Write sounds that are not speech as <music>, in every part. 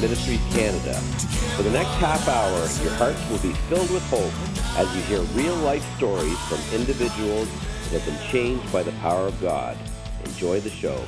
Ministries Canada. For the next half hour, your hearts will be filled with hope as you hear real life stories from individuals that have been changed by the power of God. Enjoy the show.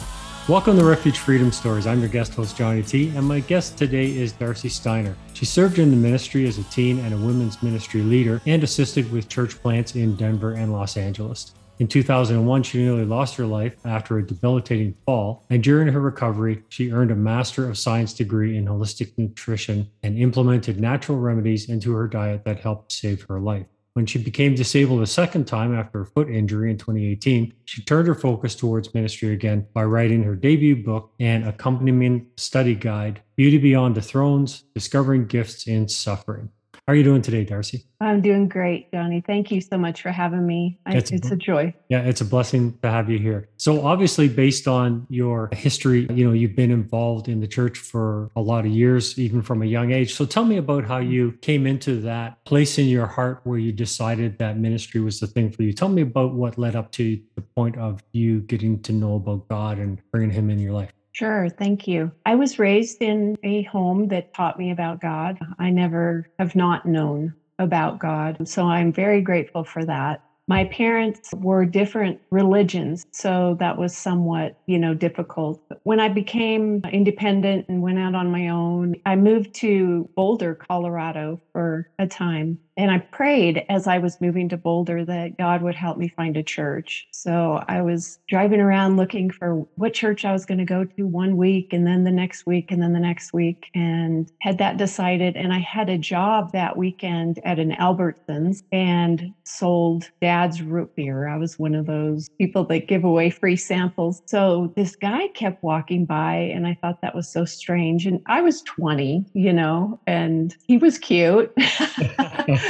Welcome to Refuge Freedom Stories. I'm your guest host, Johnny T, and my guest today is Darci Steiner. She served in the ministry as a teen and a women's ministry leader and assisted with church plants in Denver and Los Angeles. In 2001, she nearly lost her life after a debilitating fall, and during her recovery, she earned a Master of Science degree in holistic nutrition and implemented natural remedies into her diet that helped save her life. When she became disabled a second time after a foot injury in 2018, she turned her focus towards ministry again by writing her debut book and accompanying study guide, Beauty Beyond the Thorns Discovering Gifts in Suffering. How are you doing today, Darci? I'm doing great, Johnny. Thank you so much for having me. It's, it's a, a, joy. Yeah, it's a blessing to have you here. So, obviously, based on your history, you know, you've been involved in the church for a lot of years, even from a young age. So, tell me about how you came into that place in your heart where you decided that ministry was the thing for you. Tell me about what led up to the point of you getting to know about God and bringing Him in your life. Sure, thank you. I was raised in a home that taught me about God. I never have not known about God. So I'm very grateful for that. My parents were different religions, so that was somewhat, you know, difficult. When I became independent and went out on my own, I moved to Boulder, Colorado for a time. And I prayed as I was moving to Boulder that God would help me find a church. So I was driving around looking for what church I was going to go to one week and then the next week and then the next week and had that decided. And I had a job that weekend at an Albertsons and sold dad's root beer. I was one of those people that give away free samples. So this guy kept walking by and I thought that was so strange. And I was 20, you know, and he was cute. <laughs> <laughs>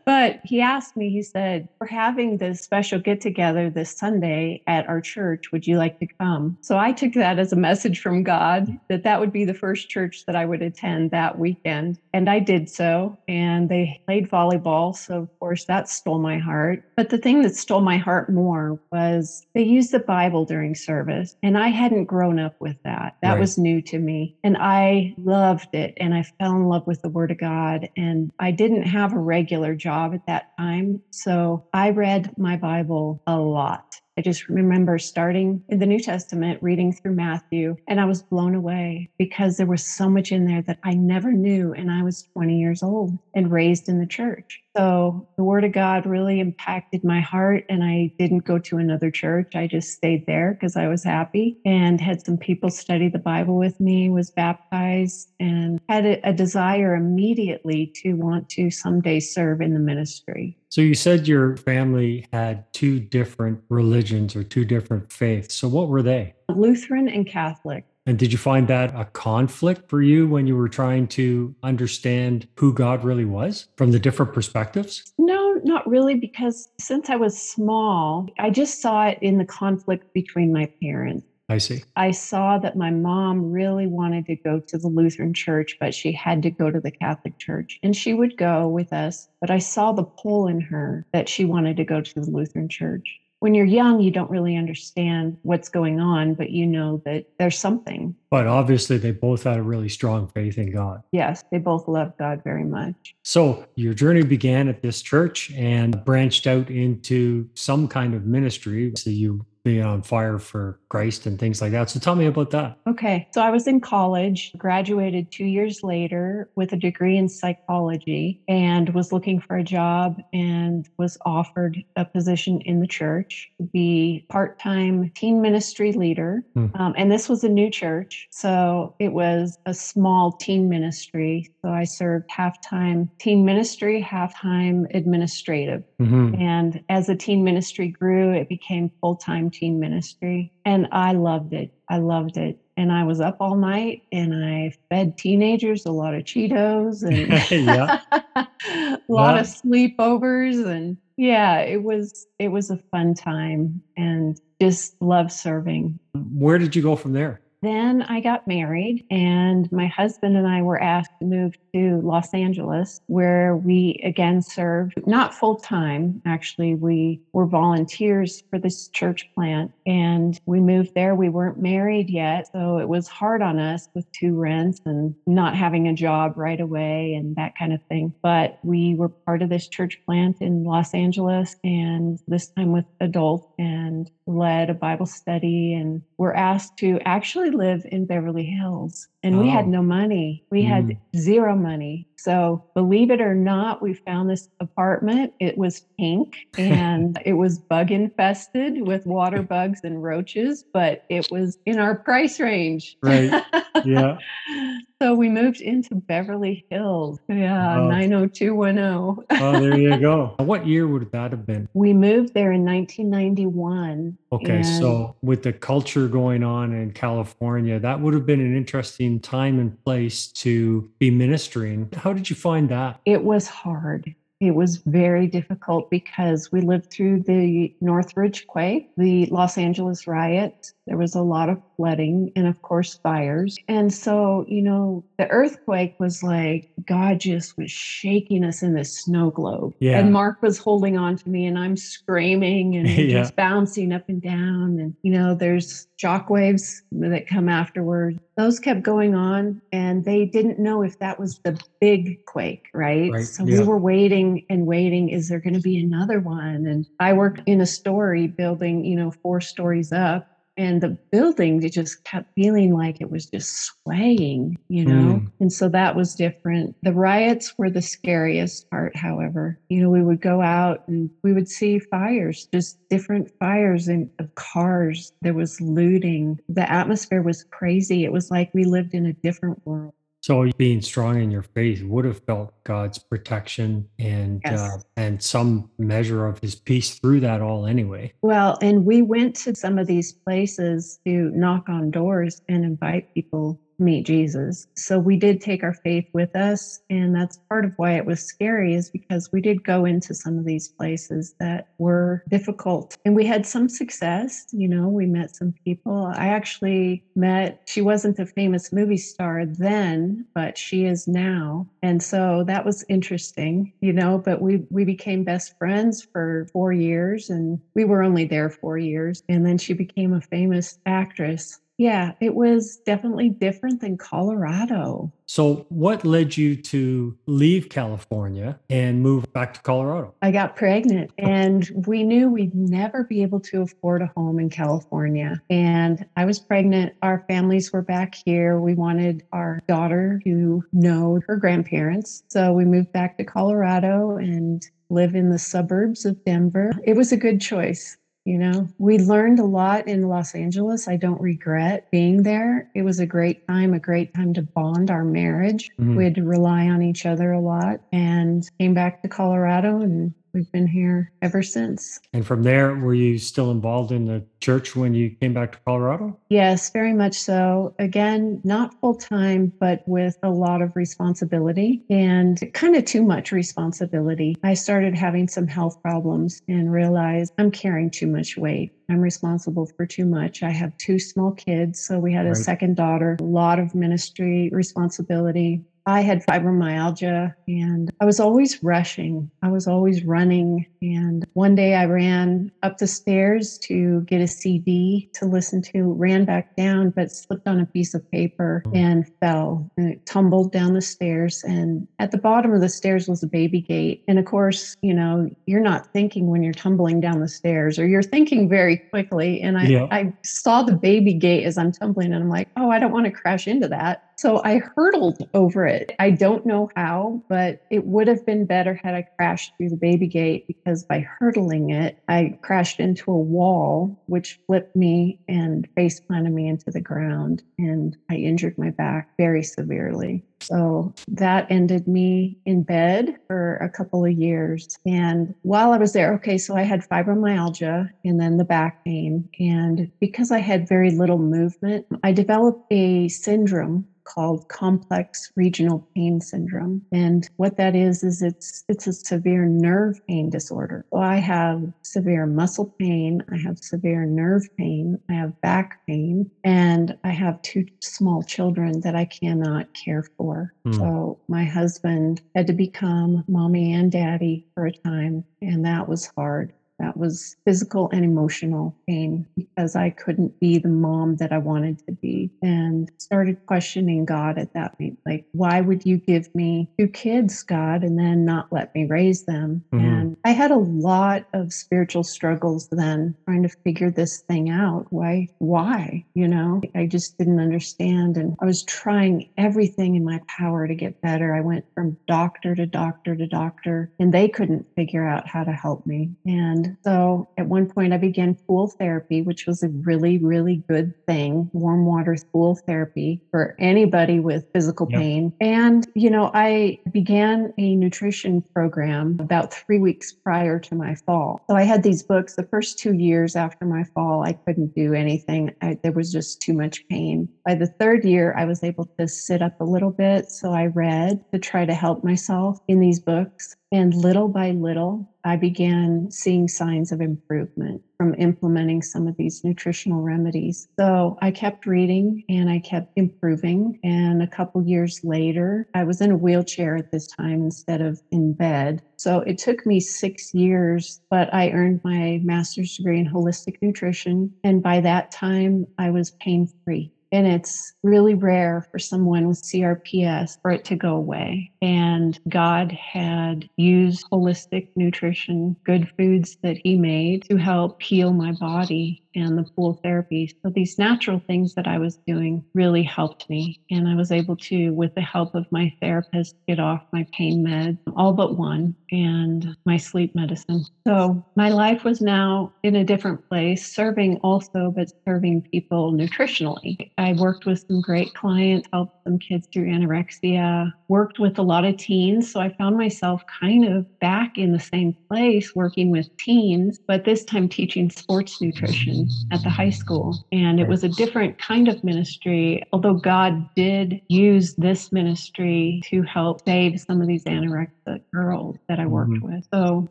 but he asked me, he said, We're having this special get together this Sunday at our church. Would you like to come? So I took that as a message from God that that would be the first church that I would attend that weekend. And I did so. And they played volleyball. So, of course, that stole my heart. But the thing that stole my heart more was they used the Bible during service. And I hadn't grown up with that. That right. was new to me. And I loved it. And I fell in love with the Word of God. And I didn't have a regular job at that time. So I read my Bible a lot. I just remember starting in the New Testament, reading through Matthew, and I was blown away because there was so much in there that I never knew. And I was 20 years old and raised in the church. So the Word of God really impacted my heart. And I didn't go to another church. I just stayed there because I was happy and had some people study the Bible with me, was baptized, and had a, a desire immediately to want to someday serve in the ministry. So you said your family had two different religions or two different faiths. So what were they? Lutheran and Catholic. And did you find that a conflict for you when you were trying to understand who God really was from the different perspectives? No, not really, because since I was small, I just saw it in the conflict between my parents. I see. I saw that my mom really wanted to go to the Lutheran church, but she had to go to the Catholic church. And she would go with us, but I saw the pull in her that she wanted to go to the Lutheran church. When you're young, you don't really understand what's going on, but you know that there's something. But obviously, they both had a really strong faith in God. Yes, they both loved God very much. So, your journey began at this church and branched out into some kind of ministry. So, you being on fire for Christ and things like that. So tell me about that. Okay. So I was in college, graduated two years later with a degree in psychology, and was looking for a job and was offered a position in the church to be part time teen ministry leader. Hmm. Um, and this was a new church. So it was a small teen ministry. So I served half time teen ministry, half time administrative. Mm-hmm. And as the teen ministry grew, it became full time teen ministry. And I loved it. I loved it. And I was up all night and I fed teenagers a lot of Cheetos <laughs> and a lot of sleepovers. And yeah, it was it was a fun time and just love serving. Where did you go from there? Then I got married, and my husband and I were asked to move to Los Angeles, where we again served, not full time, actually, we were volunteers for this church plant. And we moved there. We weren't married yet, so it was hard on us with two rents and not having a job right away and that kind of thing. But we were part of this church plant in Los Angeles, and this time with adults, and led a Bible study. And were asked to actually live in Beverly Hills and we had oh. no money. We mm. had zero money. So, believe it or not, we found this apartment. It was pink and <laughs> it was bug infested with water bugs and roaches, but it was in our price range. Right. Yeah. <laughs> so, we moved into Beverly Hills. Yeah, oh. 90210. oh, there you go. <laughs> What year would that have been? We moved there in 1991. Okay. So, with the culture going on in California, that would have been an interesting time and place to be ministering. How did you find that? It was hard. It was very difficult because we lived through the Northridge quake, the Los Angeles riot. There was a lot of flooding and, of course, fires. And so, you know, the earthquake was like God just was shaking us in this snow globe. Yeah. And Mark was holding on to me and I'm screaming <laughs> and yeah. just bouncing up and down. And, you know, there's shock waves that come afterward. Those kept going on and they didn't know if that was the big quake, right? right. So yeah. we were waiting and waiting. Is there going to be another one? And I worked in a story building, you know, four stories up and the building it just kept feeling like it was just swaying you know? Mm. and so that was different. The riots were the scariest part however. You know we would go out and we would see fires just different fires in of cars. There was looting. The atmosphere was crazy. It was like we lived in a different world so being strong in your faith would have felt God's protection and yes. uh, and some measure of His peace through that all anyway. Well, and we went to some of these places to knock on doors and invite people meet Jesus. So we did take our faith with us. And that's part of why it was scary, is because we did go into some of these places that were difficult. And we had some success. You know, we met some people. I actually met, she wasn't a famous movie star then, but she is now. And so that was interesting, you know, but we, we became best friends for four years and we were only there four years. And then she became a famous actress. Yeah, it was definitely different than Colorado. So, what led you to leave California and move back to Colorado? I got pregnant, and we knew we'd never be able to afford a home in California. And I was pregnant. Our families were back here. We wanted our daughter to know her grandparents. So, we moved back to Colorado and live in the suburbs of Denver. It was a good choice. You know, we learned a lot in Los Angeles. I don't regret being there. It was a great time, a great time to bond our marriage. Mm-hmm. We had to rely on each other a lot and came back to Colorado and we've been here ever since. And from there, were you still involved in the church when you came back to Colorado? Yes, very much so. Again, not full time, but with a lot of responsibility and kind of too much responsibility. I started having some health problems and realized I'm carrying too much weight. I'm responsible for too much. I have two small kids, so we had a right. second daughter, a lot of ministry responsibility, I had fibromyalgia and I was always rushing. I was always running. And one day I ran up the stairs to get a CD to listen to, ran back down, but slipped on a piece of paper and fell and it tumbled down the stairs. And at the bottom of the stairs was a baby gate. And of course, you know, you're not thinking when you're tumbling down the stairs or you're thinking very quickly. And I, yeah. I saw the baby gate as I'm tumbling and I'm like, oh, I don't want to crash into that. So I hurtled over it. I don't know how, but it would have been better had I crashed through the baby gate because by hurtling it, I crashed into a wall, which flipped me and face planted me into the ground. And I injured my back very severely. So that ended me in bed for a couple of years. And while I was there, okay, so I had fibromyalgia and then the back pain. And because I had very little movement, I developed a syndrome called complex regional pain syndrome. And what that is is it's it's a severe nerve pain disorder. So I have severe muscle pain, I have severe nerve pain, I have back pain, and I have two small children that I cannot care for. Mm. So my husband had to become mommy and daddy for a time, and that was hard. That was physical and emotional pain because I couldn't be the mom that I wanted to be and started questioning God at that point. Like, why would you give me two kids, God, and then not let me raise them? Mm-hmm. And I had a lot of spiritual struggles then trying to figure this thing out. Why? Why? You know, I just didn't understand. And I was trying everything in my power to get better. I went from doctor to doctor to doctor, and they couldn't figure out how to help me. And so at one point, I began pool therapy, which was a really, really good thing warm water pool therapy for anybody with physical yep. pain. And, you know, I began a nutrition program about three weeks prior to my fall. So I had these books the first two years after my fall, I couldn't do anything. I, there was just too much pain. By the third year, I was able to sit up a little bit. So I read to try to help myself in these books. And little by little, I began seeing signs of improvement from implementing some of these nutritional remedies. So I kept reading and I kept improving. And a couple years later, I was in a wheelchair at this time instead of in bed. So it took me six years, but I earned my master's degree in holistic nutrition. And by that time, I was pain free. And it's really rare for someone with CRPS for it to go away. And God had used holistic nutrition, good foods that He made to help heal my body and the pool therapy. So these natural things that I was doing really helped me. And I was able to, with the help of my therapist, get off my pain meds, all but one, and my sleep medicine. So my life was now in a different place, serving also, but serving people nutritionally. I worked with some great clients, helped some kids through anorexia, worked with a lot of teens. So I found myself kind of back in the same place working with teens, but this time teaching sports nutrition at the high school. And it was a different kind of ministry, although God did use this ministry to help save some of these anorexic girls that I worked mm-hmm. with. So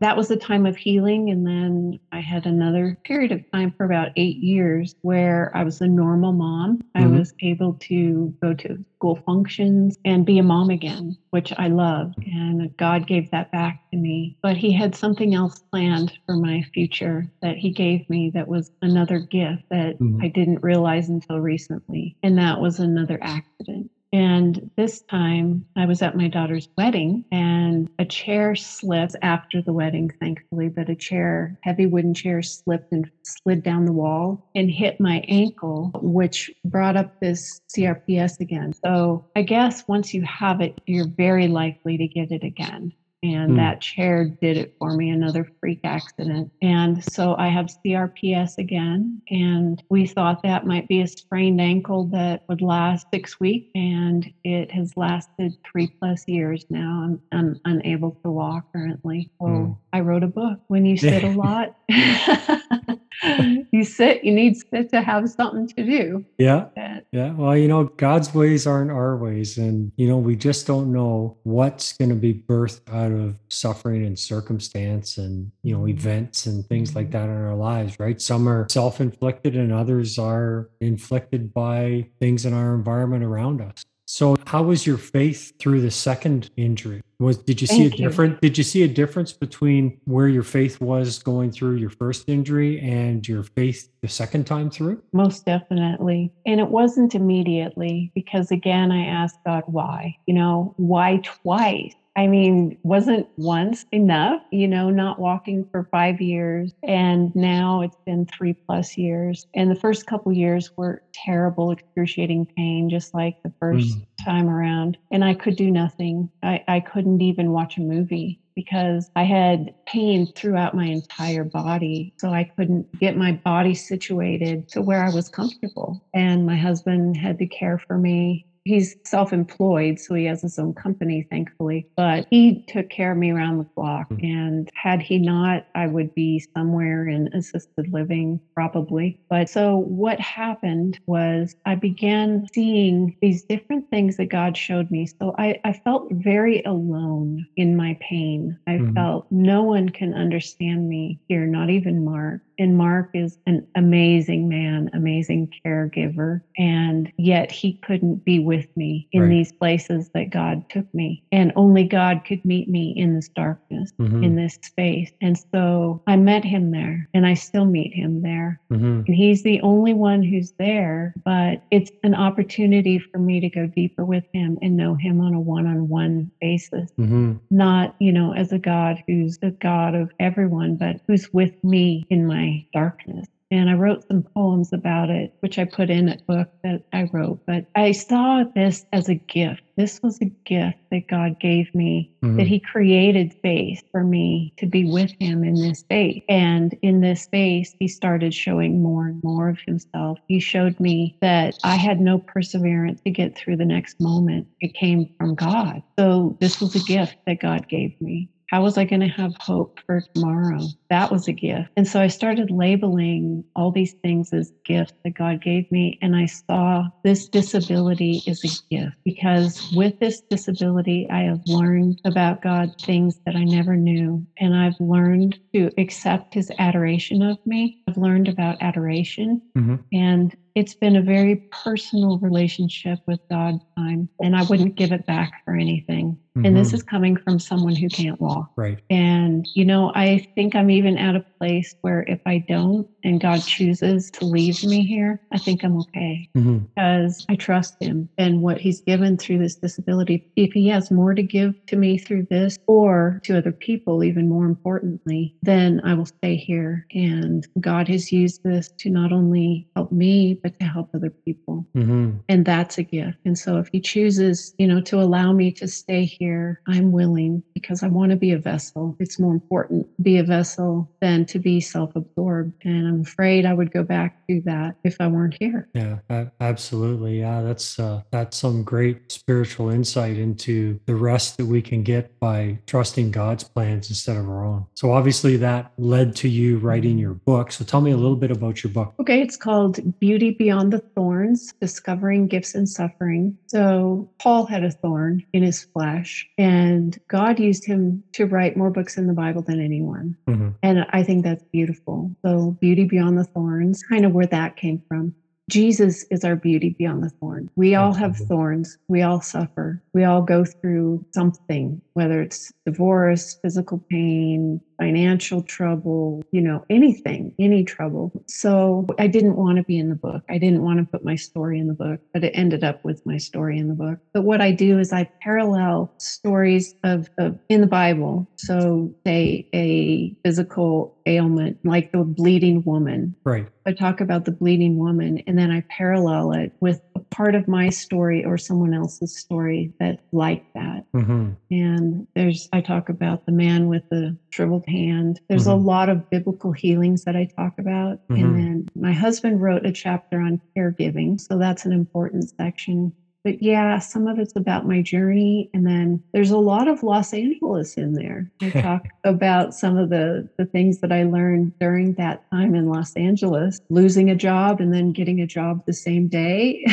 that was a time of healing. And then I had another period of time for about eight years where I was a normal mom. Mm-hmm. I was able to go to school functions and be a mom again, which I loved. And God gave that back to me. But He had something else planned for my future that He gave me that was another gift that mm-hmm. I didn't realize until recently. And that was another accident. And this time I was at my daughter's wedding and a chair slipped after the wedding, thankfully, but a chair, heavy wooden chair, slipped and slid down the wall and hit my ankle, which brought up this CRPS again. So I guess once you have it, you're very likely to get it again and mm. that chair did it for me another freak accident and so i have crps again and we thought that might be a sprained ankle that would last six weeks and it has lasted three plus years now i'm, I'm unable to walk currently so mm. i wrote a book when you sit a <laughs> lot <laughs> <laughs> you sit, you need sit to have something to do. Yeah. Yeah. Well, you know, God's ways aren't our ways. And, you know, we just don't know what's going to be birthed out of suffering and circumstance and, you know, mm-hmm. events and things like mm-hmm. that in our lives, right? Some are self inflicted and others are inflicted by things in our environment around us. So, how was your faith through the second injury? Was did you see Thank a different? Did you see a difference between where your faith was going through your first injury and your faith the second time through? Most definitely, and it wasn't immediately because again, I asked God why. You know, why twice? I mean, wasn't once enough, you know, not walking for five years. And now it's been three plus years. And the first couple years were terrible, excruciating pain, just like the first mm. time around. And I could do nothing. I, I couldn't even watch a movie because I had pain throughout my entire body. So I couldn't get my body situated to where I was comfortable. And my husband had to care for me he's self employed, so he has his own company, thankfully. But he took care of me around the clock. Mm-hmm. And had he not, I would be somewhere in assisted living, probably. But so what happened was I began seeing these different things that God showed me. So I, I felt very alone in my pain. I mm-hmm. felt no one can understand me here, not even Mark. And Mark is an amazing man, amazing caregiver. And yet he couldn't be with me in right. these places that God took me. And only God could meet me in this darkness, mm-hmm. in this space. And so I met him there and I still meet him there. Mm-hmm. And he's the only one who's there, but it's an opportunity for me to go deeper with him and know him on a one on one basis. Mm-hmm. Not, you know, as a God who's the God of everyone, but who's with me in my darkness. And I wrote some poems about it, which I put in a book that I wrote. But I saw this as a gift. This was a gift that God gave me, mm-hmm. that He created space for me to be with Him in this space. And in this space, He started showing more and more of Himself. He showed me that I had no perseverance to get through the next moment. It came from God. So this was a gift that God gave me. How was I going to have hope for tomorrow? That was a gift. And so I started labeling all these things as gifts that God gave me. And I saw this disability is a gift because with this disability, I have learned about God things that I never knew. And I've learned to accept his adoration of me. I've learned about adoration. Mm-hmm. And it's been a very personal relationship with God time, and I wouldn't give it back for anything. Mm-hmm. And this mm-hmm. is coming from someone who can't walk. Right. And, you know, I think I'm even at a place where if I don't and God chooses to leave me here, I think I'm okay mm-hmm. because I trust Him and what He's given through this disability. If He has more to give to me through this or to other people, even more importantly, then I will stay here. And God has used this to not only help me, but to help other people. Mm-hmm. And that's a gift. And so if He chooses, you know, to allow me to stay here, I'm willing because I want to be a vessel. It's more important to be a vessel than to be self absorbed. And I'm afraid I would go back to that if I weren't here. Yeah, absolutely. Yeah, that's uh, that's some great spiritual insight into the rest that we can get by trusting God's plans instead of our own. So obviously that led to you writing your book. So tell me a little bit about your book. Okay, it's called Beauty Beyond the Thorns: Discovering Gifts and Suffering. So Paul had a thorn in his flesh, and God used him to write more books in the Bible than anyone. Mm-hmm. And I think that's beautiful. So, Beauty Beyond the Thorns, kind of where that came from. Jesus is our beauty beyond the thorn. We all have thorns. We all suffer. We all go through something, whether it's divorce, physical pain, financial trouble, you know, anything, any trouble. So I didn't want to be in the book. I didn't want to put my story in the book, but it ended up with my story in the book. But what I do is I parallel stories of, of in the Bible. So say a physical ailment like the bleeding woman. Right. I talk about the bleeding woman and then I parallel it with part of my story or someone else's story that like that. Mm-hmm. And there's I talk about the man with the shriveled hand. There's mm-hmm. a lot of biblical healings that I talk about. Mm-hmm. And then my husband wrote a chapter on caregiving. So that's an important section but yeah, some of it's about my journey. And then there's a lot of Los Angeles in there. <laughs> I talk about some of the, the things that I learned during that time in Los Angeles, losing a job and then getting a job the same day.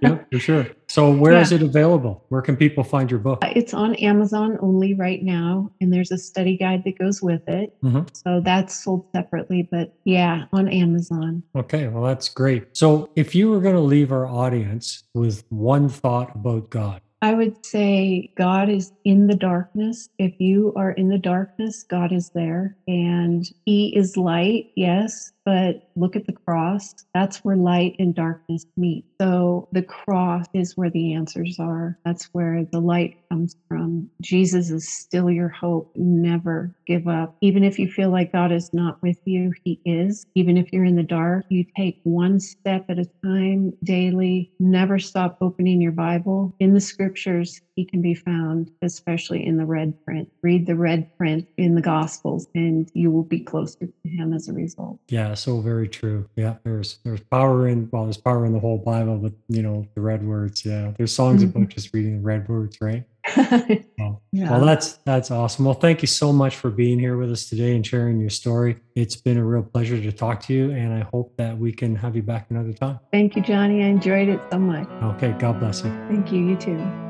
yeah, for sure. So, where yeah. is it available? Where can people find your book? It's on Amazon only right now, and there's a study guide that goes with it. Mm-hmm. So, that's sold separately, but yeah, on Amazon. Okay, well, that's great. So, if you were going to leave our audience with one thought about God, I would say God is in the darkness. If you are in the darkness, God is there. And He is light, yes, but look at the cross. That's where light and darkness meet. So the cross is where the answers are. That's where the light comes from. Jesus is still your hope. Never give up. Even if you feel like God is not with you, He is. Even if you're in the dark, you take one step at a time daily. Never stop opening your Bible. In the scriptures, He can be found, especially in the red print. Read the red print in the Gospels, and you will be closer to Him as a result. Yeah Yeah, so very true. Yeah, there's there's power in well, there's power in the whole Bible, but you know the red words. Yeah, there's songs mm-hmm. about just reading the red words, right? <laughs> well, yeah. well, that's that's awesome. Well, thank you so much for being here with us today and sharing your story. It's been a real pleasure to talk to you, and I hope that we can have you back another time. Thank you, Johnny. I enjoyed it so much. Okay, God bless you. Thank you. You too.